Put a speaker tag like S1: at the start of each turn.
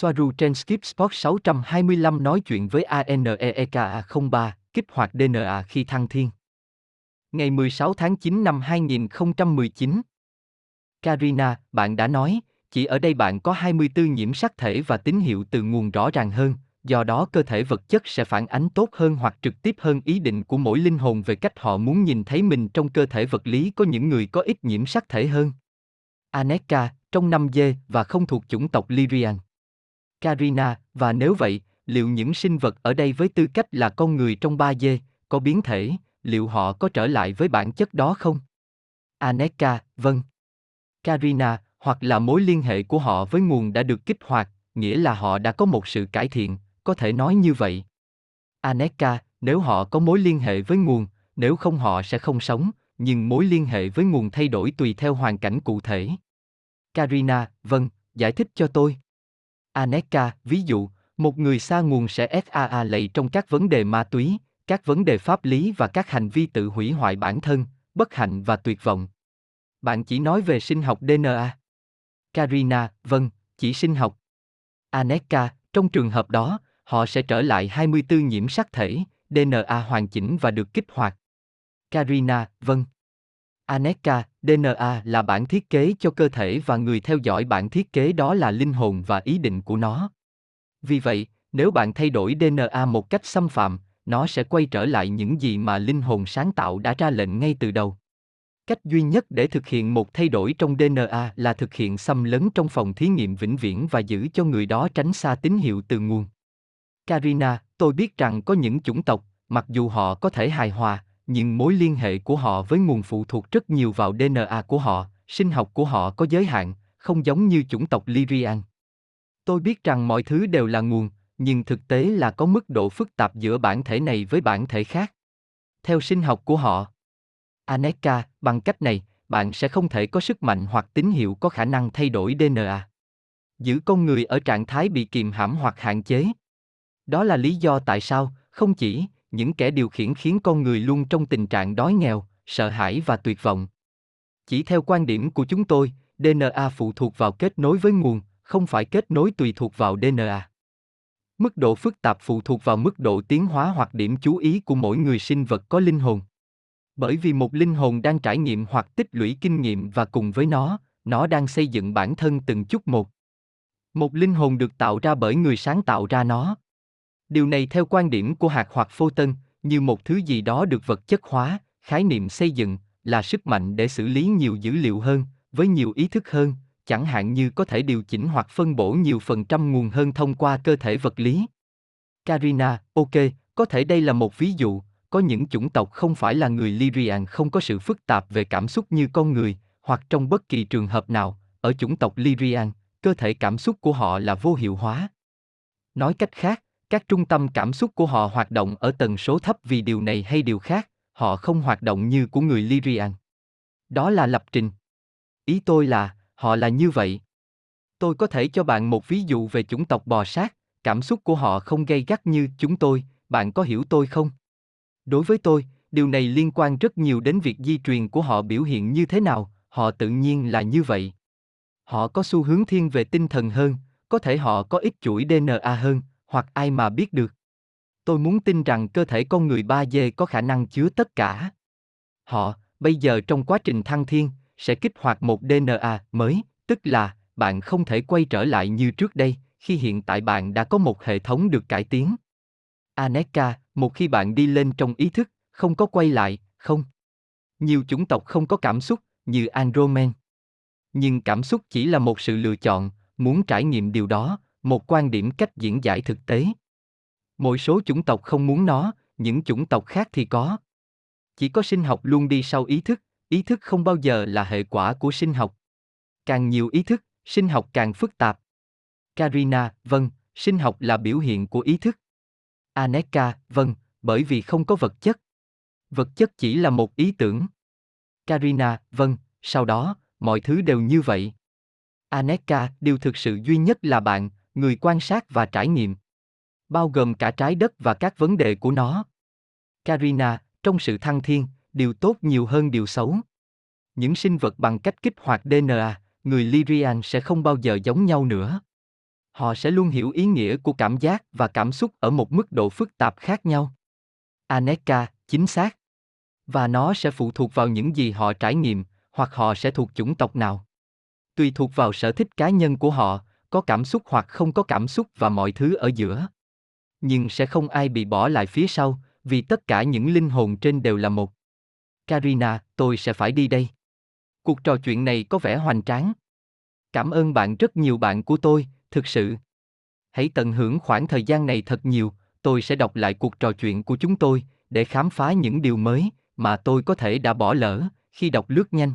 S1: Soaru trên Skip Sport 625 nói chuyện với ANEEKA 03, kích hoạt DNA khi thăng thiên. Ngày 16 tháng 9 năm 2019. Karina, bạn đã nói, chỉ ở đây bạn có 24 nhiễm sắc thể và tín hiệu từ nguồn rõ ràng hơn, do đó cơ thể vật chất sẽ phản ánh tốt hơn hoặc trực tiếp hơn ý định của mỗi linh hồn về cách họ muốn nhìn thấy mình trong cơ thể vật lý có những người có ít nhiễm sắc thể hơn. Aneka, trong năm dê và không thuộc chủng tộc Lyrian. Karina, và nếu vậy, liệu những sinh vật ở đây với tư cách là con người trong ba dê, có biến thể, liệu họ có trở lại với bản chất đó không? Aneka, vâng. Karina, hoặc là mối liên hệ của họ với nguồn đã được kích hoạt, nghĩa là họ đã có một sự cải thiện, có thể nói như vậy. Aneka, nếu họ có mối liên hệ với nguồn, nếu không họ sẽ không sống, nhưng mối liên hệ với nguồn thay đổi tùy theo hoàn cảnh cụ thể. Karina, vâng, giải thích cho tôi. Aneka, ví dụ, một người xa nguồn sẽ SAA lệ trong các vấn đề ma túy, các vấn đề pháp lý và các hành vi tự hủy hoại bản thân, bất hạnh và tuyệt vọng. Bạn chỉ nói về sinh học DNA. Karina, vâng, chỉ sinh học. Aneka, trong trường hợp đó, họ sẽ trở lại 24 nhiễm sắc thể, DNA hoàn chỉnh và được kích hoạt. Karina, vâng. Aneka, DNA là bản thiết kế cho cơ thể và người theo dõi bản thiết kế đó là linh hồn và ý định của nó. Vì vậy, nếu bạn thay đổi DNA một cách xâm phạm, nó sẽ quay trở lại những gì mà linh hồn sáng tạo đã ra lệnh ngay từ đầu. Cách duy nhất để thực hiện một thay đổi trong DNA là thực hiện xâm lấn trong phòng thí nghiệm vĩnh viễn và giữ cho người đó tránh xa tín hiệu từ nguồn. Karina, tôi biết rằng có những chủng tộc, mặc dù họ có thể hài hòa, nhưng mối liên hệ của họ với nguồn phụ thuộc rất nhiều vào DNA của họ, sinh học của họ có giới hạn, không giống như chủng tộc Lyrian. Tôi biết rằng mọi thứ đều là nguồn, nhưng thực tế là có mức độ phức tạp giữa bản thể này với bản thể khác. Theo sinh học của họ, Aneka, bằng cách này, bạn sẽ không thể có sức mạnh hoặc tín hiệu có khả năng thay đổi DNA. Giữ con người ở trạng thái bị kìm hãm hoặc hạn chế. Đó là lý do tại sao, không chỉ, những kẻ điều khiển khiến con người luôn trong tình trạng đói nghèo, sợ hãi và tuyệt vọng. Chỉ theo quan điểm của chúng tôi, DNA phụ thuộc vào kết nối với nguồn, không phải kết nối tùy thuộc vào DNA. Mức độ phức tạp phụ thuộc vào mức độ tiến hóa hoặc điểm chú ý của mỗi người sinh vật có linh hồn. Bởi vì một linh hồn đang trải nghiệm hoặc tích lũy kinh nghiệm và cùng với nó, nó đang xây dựng bản thân từng chút một. Một linh hồn được tạo ra bởi người sáng tạo ra nó. Điều này theo quan điểm của hạt hoặc phô tân, như một thứ gì đó được vật chất hóa, khái niệm xây dựng, là sức mạnh để xử lý nhiều dữ liệu hơn, với nhiều ý thức hơn, chẳng hạn như có thể điều chỉnh hoặc phân bổ nhiều phần trăm nguồn hơn thông qua cơ thể vật lý. Karina, ok, có thể đây là một ví dụ, có những chủng tộc không phải là người Lyrian không có sự phức tạp về cảm xúc như con người, hoặc trong bất kỳ trường hợp nào, ở chủng tộc Lyrian, cơ thể cảm xúc của họ là vô hiệu hóa. Nói cách khác, các trung tâm cảm xúc của họ hoạt động ở tần số thấp vì điều này hay điều khác, họ không hoạt động như của người Lyrian. Đó là lập trình. Ý tôi là, họ là như vậy. Tôi có thể cho bạn một ví dụ về chủng tộc bò sát, cảm xúc của họ không gây gắt như chúng tôi, bạn có hiểu tôi không? Đối với tôi, điều này liên quan rất nhiều đến việc di truyền của họ biểu hiện như thế nào, họ tự nhiên là như vậy. Họ có xu hướng thiên về tinh thần hơn, có thể họ có ít chuỗi DNA hơn, hoặc ai mà biết được. Tôi muốn tin rằng cơ thể con người 3D có khả năng chứa tất cả. Họ, bây giờ trong quá trình thăng thiên, sẽ kích hoạt một DNA mới, tức là bạn không thể quay trở lại như trước đây, khi hiện tại bạn đã có một hệ thống được cải tiến. Aneka, một khi bạn đi lên trong ý thức, không có quay lại, không. Nhiều chủng tộc không có cảm xúc, như Andromen. Nhưng cảm xúc chỉ là một sự lựa chọn, muốn trải nghiệm điều đó, một quan điểm cách diễn giải thực tế. Mỗi số chủng tộc không muốn nó, những chủng tộc khác thì có. Chỉ có sinh học luôn đi sau ý thức, ý thức không bao giờ là hệ quả của sinh học. Càng nhiều ý thức, sinh học càng phức tạp. Karina, vâng, sinh học là biểu hiện của ý thức. Aneka, vâng, bởi vì không có vật chất. Vật chất chỉ là một ý tưởng. Karina, vâng, sau đó, mọi thứ đều như vậy. Aneka, điều thực sự duy nhất là bạn, người quan sát và trải nghiệm. Bao gồm cả trái đất và các vấn đề của nó. Karina, trong sự thăng thiên, điều tốt nhiều hơn điều xấu. Những sinh vật bằng cách kích hoạt DNA, người Lyrian sẽ không bao giờ giống nhau nữa. Họ sẽ luôn hiểu ý nghĩa của cảm giác và cảm xúc ở một mức độ phức tạp khác nhau. Aneka, chính xác. Và nó sẽ phụ thuộc vào những gì họ trải nghiệm, hoặc họ sẽ thuộc chủng tộc nào. Tùy thuộc vào sở thích cá nhân của họ, có cảm xúc hoặc không có cảm xúc và mọi thứ ở giữa. Nhưng sẽ không ai bị bỏ lại phía sau, vì tất cả những linh hồn trên đều là một. Karina, tôi sẽ phải đi đây. Cuộc trò chuyện này có vẻ hoành tráng. Cảm ơn bạn rất nhiều bạn của tôi, thực sự. Hãy tận hưởng khoảng thời gian này thật nhiều, tôi sẽ đọc lại cuộc trò chuyện của chúng tôi để khám phá những điều mới mà tôi có thể đã bỏ lỡ khi đọc lướt nhanh.